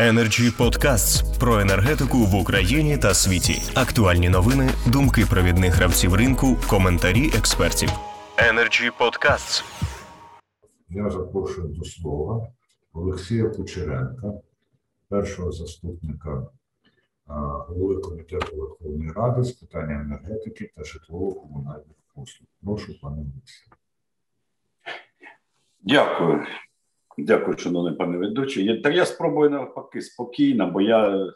Energy Podcasts про енергетику в Україні та світі. Актуальні новини, думки провідних гравців ринку, коментарі експертів. Energy Podcasts. Я запрошую до слова Олексія Кучеренка, першого заступника голови комітету Верховної Ради з питання енергетики та житлово-комунальних послуг. Прошу, пане Олексію. Дякую. Дякую, шановний пане ведучий. Так я спробую навпаки спокійно, бо я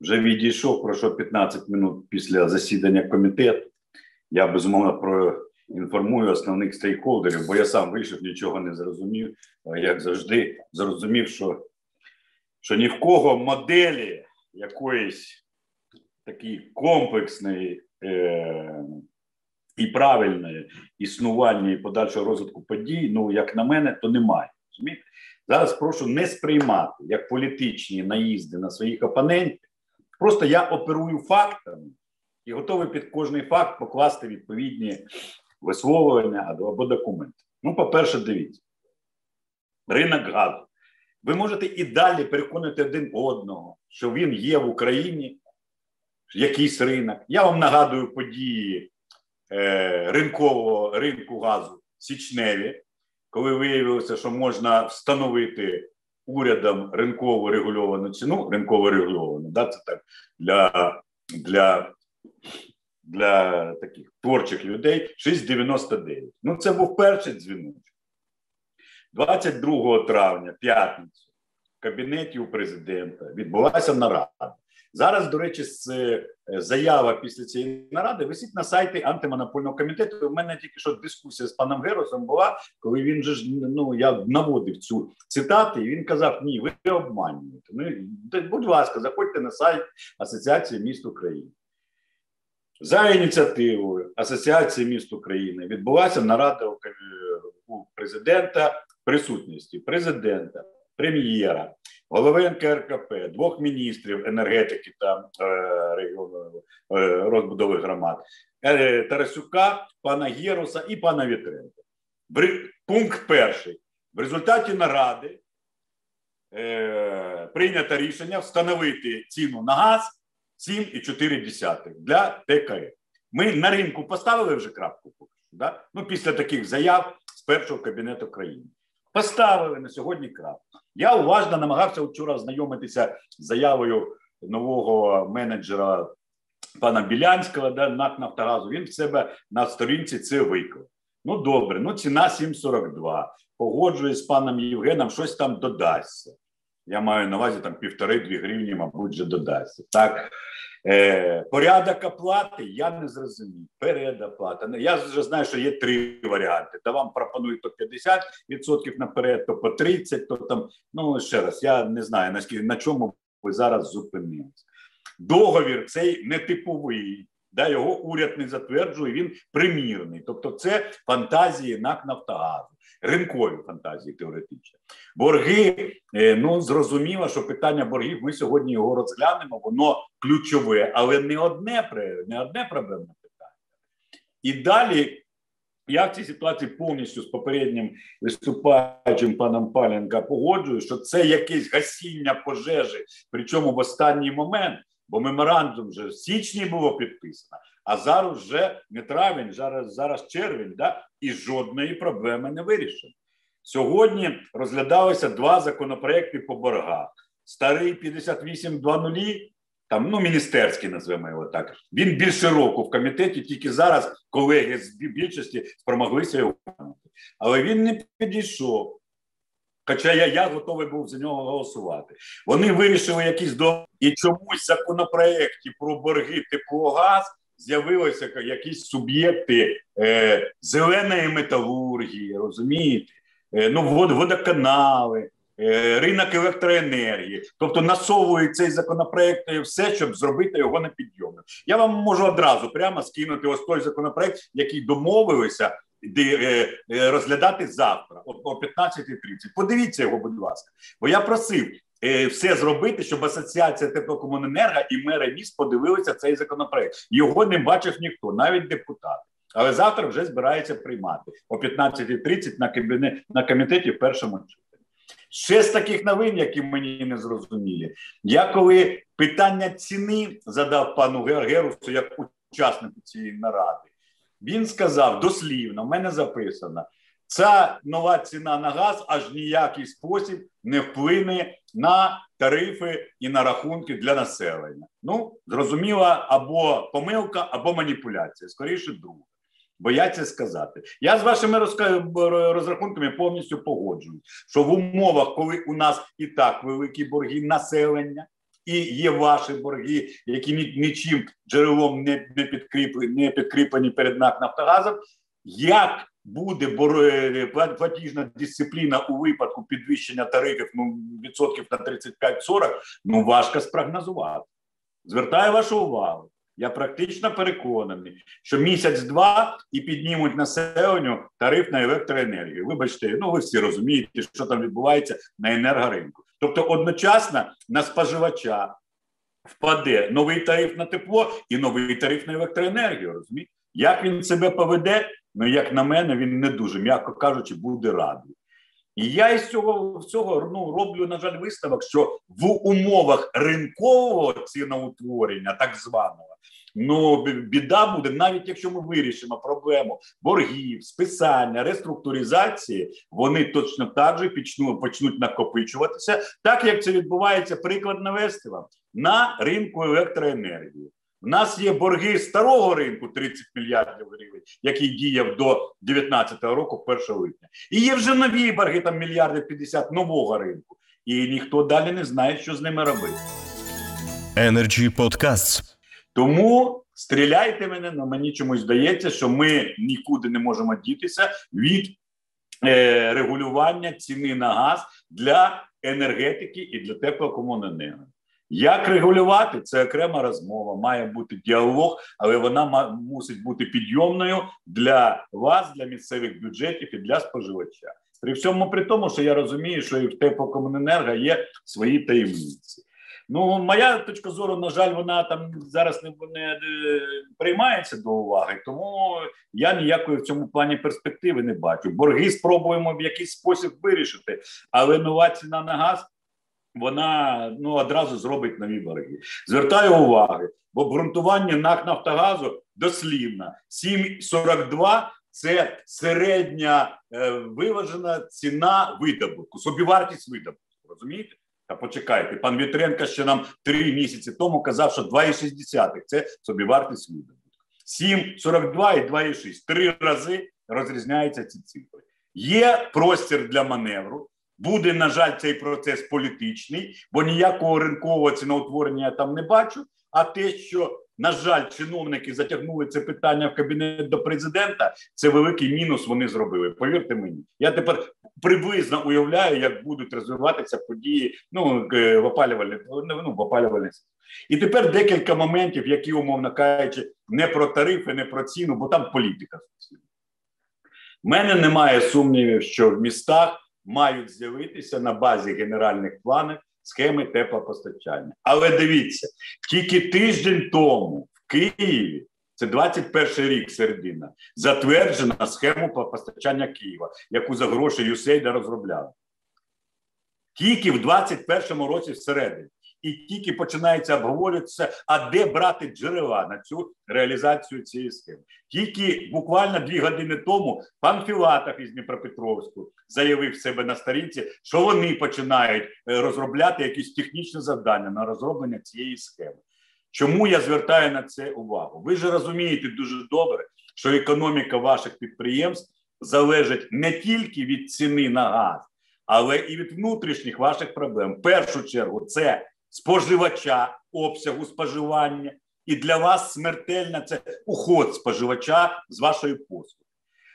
вже відійшов пройшов 15 минут після засідання комітету. Я безумовно проінформую основних стейкхолдерів, бо я сам вийшов, нічого не зрозумів. Як завжди, зрозумів, що що ні в кого моделі якоїсь такої комплексної е, і правильної існування і подальшого розвитку подій, ну як на мене, то немає. Розумієте? Зараз прошу не сприймати як політичні наїзди на своїх опонентів. Просто я оперую фактами і готовий під кожний факт покласти відповідні висловлення або документи. Ну, по-перше, дивіться, ринок газу. Ви можете і далі переконати один одного, що він є в Україні, якийсь ринок. Я вам нагадую події е, ринкового ринку газу Січневі, коли виявилося, що можна встановити урядом ринково регульовану ціну, ринково регульовану, да, це так для для, для таких творчих людей 6,99. Ну, це був перший дзвіночок. 22 травня, п'ятницю, в кабінеті у президента відбулася нарада. Зараз, до речі, е, заява після цієї наради висить на сайті антимонопольного комітету. У мене тільки що дискусія з паном Геросом була, коли він же ж ну я наводив цю цитату, і він казав: Ні, ви обманюєте. Ну будь ласка, заходьте на сайт Асоціації міст України. За ініціативою Асоціації міст України відбулася нарада у президента присутності президента, прем'єра, голови НКРКП, двох міністрів енергетики та е, регіону е, розбудови громад, е, Тарасюка, пана Єруса і пана Вітренка. Пункт перший. В результаті наради е, прийнято рішення встановити ціну на газ 7,4 для ТКР. Ми на ринку поставили вже крапку да? ну, після таких заяв з першого кабінету країни. Поставили на сьогодні крапку. Я уважно намагався вчора ознайомитися з заявою нового менеджера пана Білянського, да, НАК Нафтогазу. Він в себе на сторінці це виклав. Ну, добре, ну ціна 7,42. Погоджуюсь з паном Євгеном, щось там додасться. Я маю на увазі там півтори-дві гривні, мабуть, вже додасться. Так, Е, Порядок оплати я не зрозумів. Передоплата. Я вже знаю, що є три варіанти. Та вам пропонують то 50% наперед, то по 30%, то там. Ну ще раз, я не знаю наскільки на чому ви зараз зупинилися. Договір цей нетиповий. Да, Його уряд не затверджує, він примірний. Тобто, це фантазії НАК Нафтогазу ринкові фантазії теоретично. Борги, е, ну зрозуміло, що питання боргів ми сьогодні його розглянемо, воно ключове, але не одне не одне проблемне питання. І далі. Я в цій ситуації повністю з попереднім виступаючим паном Паленка погоджую, що це якесь гасіння пожежі, причому в останній момент, бо меморандум вже в січні було підписано, а зараз вже не травень, зараз зараз червень, да? і жодної проблеми не вирішено. Сьогодні розглядалися два законопроекти по боргах. Старий 58.2.0, там, ну, міністерський, назвемо його так. Він більше року в комітеті, тільки зараз колеги з більшості спромоглися його. Але він не підійшов. Хоча я я готовий був за нього голосувати. Вони вирішили якісь до і чомусь законопроекті про борги теплогаз з'явилися якісь суб'єкти е, зеленої металургії, розумієте? Е, ну, вод, водоканали, е, ринок електроенергії. Тобто насовують цей законопроект все, щоб зробити його на підйомним. Я вам можу одразу прямо скинути ось той законопроект, який домовилися. Де, е, е, розглядати завтра о, о 15.30. Подивіться його, будь ласка. Бо я просив Е, все зробити, щоб асоціація теплокомуненерго і мери міст подивилися цей законопроект. Його не бачив ніхто, навіть депутати. Але завтра вже збирається приймати о 15.30 на кабінет на комітеті в першому читанні. Ще з таких новин, які мені не зрозумілі, я коли питання ціни задав пану Гергерусу як учаснику цієї наради, він сказав дослівно, в мене записано, ця нова ціна на газ аж ніякий спосіб не вплине на тарифи і на рахунки для населення. Ну, зрозуміло, або помилка, або маніпуляція. Скоріше, друге. Бояться сказати. Я з вашими розрахунками повністю погоджуюсь, що в умовах, коли у нас і так великі борги населення, і є ваші борги, які нічим джерелом не, підкріплені, не підкріплені перед НАК Нафтогазом, як буде платіжна дисципліна у випадку підвищення тарифів ну, відсотків на 35-40, ну важко спрогнозувати. Звертаю вашу увагу. Я практично переконаний, що місяць-два і піднімуть населенню тариф на електроенергію. Вибачте, ну ви всі розумієте, що там відбувається на енергоринку. Тобто, одночасно на споживача впаде новий тариф на тепло і новий тариф на електроенергію. Розумієте? Як він себе поведе? Ну, як на мене, він не дуже, м'яко кажучи, буде радий. І я із цього цього ну, роблю, на жаль, висновок, що в умовах ринкового ціноутворення, так званого, ну біда буде, навіть якщо ми вирішимо проблему боргів, списання, реструктуризації, вони точно так же почнуть, почнуть накопичуватися, так як це відбувається, приклад навести вам на ринку електроенергії. У нас є борги старого ринку 30 мільярдів гривень, який діяв до 2019 року, 1 липня. І є вже нові борги, там мільярди 50 нового ринку. І ніхто далі не знає, що з ними робити. Energy Podcasts. Тому стріляйте мене, але мені чомусь здається, що ми нікуди не можемо дітися від е, регулювання ціни на газ для енергетики і для теплокомуненерго. Як регулювати, це окрема розмова, має бути діалог, але вона мусить бути підйомною для вас, для місцевих бюджетів і для споживача. При всьому при тому, що я розумію, що і в теплокомуненерго є свої таємниці. Ну, моя точка зору, на жаль, вона там зараз не, не приймається до уваги, тому я ніякої в цьому плані перспективи не бачу. Борги спробуємо в якийсь спосіб вирішити, але нова ціна на газ вона ну одразу зробить нові борги. Звертаю уваги, бо обґрунтування НАК Нафтогазу дослівно 7,42 це середня е, виважена ціна видобутку, собівартість видобутку. Розумієте? Та почекайте, пан Вітренко ще нам три місяці тому казав, що 2,6 це собівартість видобутку. 7,42 і 2,6. Три рази розрізняються ці цифри. Є простір для маневру. Буде, на жаль, цей процес політичний, бо ніякого ринкового ціноутворення я там не бачу. А те, що, на жаль, чиновники затягнули це питання в кабінет до президента, це великий мінус. Вони зробили. Повірте мені, я тепер приблизно уявляю, як будуть розвиватися події ну, в опалювальних ну, в опалювальних. І тепер декілька моментів, які, умовно кажучи, не про тарифи, не про ціну, бо там політика. У мене немає сумнівів, що в містах мають з'явитися на базі генеральних планів схеми теплопостачання. Але дивіться, тільки тиждень тому в Києві. Це 21 рік середина, затверджена схема постачання Києва, яку за гроші Юсейда розробляли. Тільки в 21 році всередині і тільки починається обговорюватися, а де брати джерела на цю реалізацію цієї схеми. Тільки буквально дві години тому пан Філатов із Дніпропетровську заявив себе на сторінці, що вони починають е, розробляти якісь технічні завдання на розроблення цієї схеми. Чому я звертаю на це увагу? Ви ж розумієте дуже добре, що економіка ваших підприємств залежить не тільки від ціни на газ, але і від внутрішніх ваших проблем. В першу чергу, це споживача обсягу споживання, і для вас смертельна це уход споживача з вашої послуги.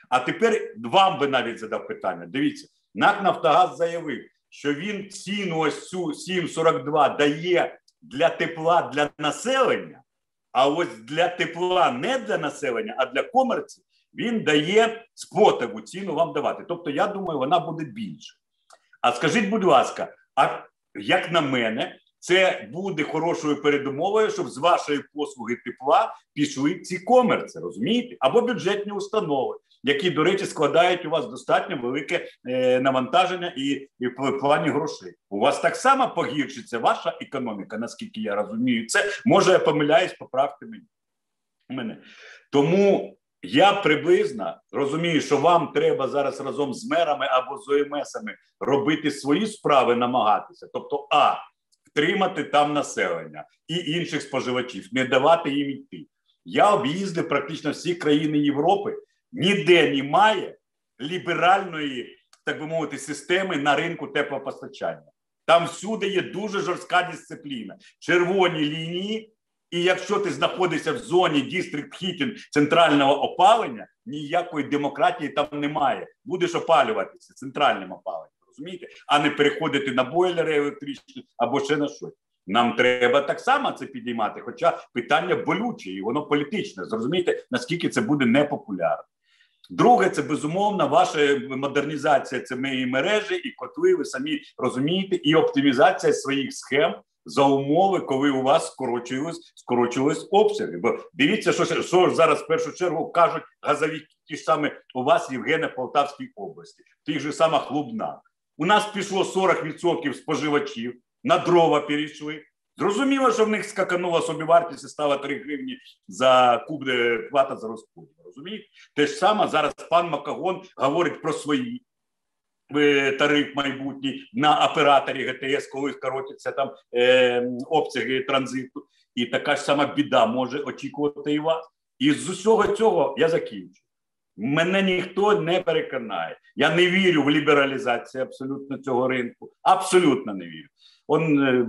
А тепер вам би навіть задав питання. Дивіться, НАК Нафтогаз заявив, що він ціну ось цю 7,42 дає для тепла для населення, а ось для тепла не для населення, а для комерції він дає спотову ціну вам давати. Тобто, я думаю, вона буде більше. А скажіть, будь ласка, а як на мене, це буде хорошою передумовою, щоб з вашої послуги тепла пішли ці комерці, розумієте? Або бюджетні установи. які, до речі, складають у вас достатньо велике е, навантаження і, і в плані грошей. У вас так само погіршиться ваша економіка, наскільки я розумію. Це може я помиляюсь, поправте мені. мене. Тому я приблизно розумію, що вам треба зараз разом з мерами або з ОМСами робити свої справи, намагатися. Тобто, а втримати там населення і інших споживачів, не давати їм йти. Я об'їздив практично всі країни Європи. Ніде немає ліберальної, так би мовити, системи на ринку теплопостачання. Там всюди є дуже жорстка дисципліна, червоні лінії. І якщо ти знаходишся в зоні дістрикт хітінг центрального опалення, ніякої демократії там немає. Будеш опалюватися центральним опаленням, розумієте, а не переходити на бойлери електричні або ще на щось. Нам треба так само це підіймати. Хоча питання болюче, і воно політичне. Зрозумієте, наскільки це буде непопулярно. Друге, це безумовно ваша модернізація цієї мережі і котли, ви самі розумієте, і оптимізація своїх схем за умови, коли у вас скорочились, скорочились обсяги. Бо дивіться, що, що зараз в першу чергу кажуть газові ті ж саме у вас, Євгене, Полтавській області, тих же самих Лубна. У нас пішло 40% споживачів, на дрова перейшли. Зрозуміло, що в них скаканула собівартість і стала 3 гривні за куб плата за розподіл. Розумієте? Те ж саме зараз пан Макагон говорить про свої е, тариф майбутній на операторі ГТС, коли скоротяться там е, обсяги транзиту. І така ж сама біда може очікувати і вас. І з усього цього я закінчу. Мене ніхто не переконає. Я не вірю в лібералізацію абсолютно цього ринку. Абсолютно не вірю. Он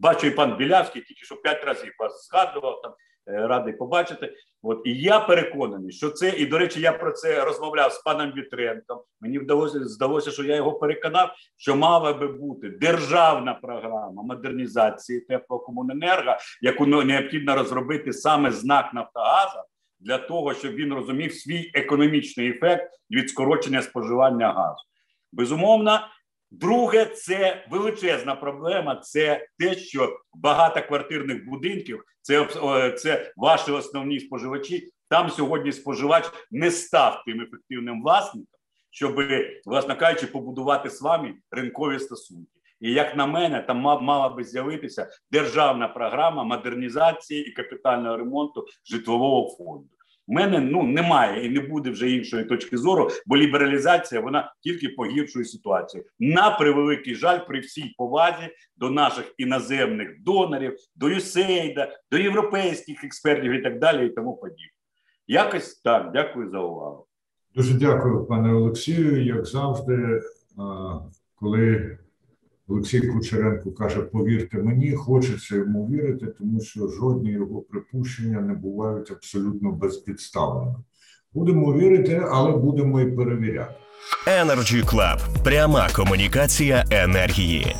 бачу і пан Білявський, тільки що п'ять разів вас згадував там. е, Радий побачити, от і я переконаний, що це і до речі, я про це розмовляв з паном Вітренком. Мені вдалося здалося, що я його переконав, що мала би бути державна програма модернізації теплокомуненерго, яку необхідно розробити саме знак Нафтогаза для того, щоб він розумів свій економічний ефект від скорочення споживання газу. Безумовно, друге, це величезна проблема. Це те, що багатоквартирних будинків, це е, це ваші основні споживачі. Там сьогодні споживач не став тим ефективним власником, щоб, власне кажучи, побудувати з вами ринкові стосунки. І як на мене, там мала би з'явитися державна програма модернізації і капітального ремонту житлового фонду. У мене ну немає і не буде вже іншої точки зору, бо лібералізація вона тільки погіршує ситуацію. На превеликий жаль, при всій повазі до наших іноземних донорів, до USAID, до європейських експертів і так далі, і тому подібне. Якось так, дякую за увагу. Дуже дякую, пане Олексію. Як завжди, коли Олексій Кучеренко каже: повірте мені, хочеться йому вірити, тому що жодні його припущення не бувають абсолютно безпідставними. Будемо вірити, але будемо і перевіряти. Energy Club. пряма комунікація енергії.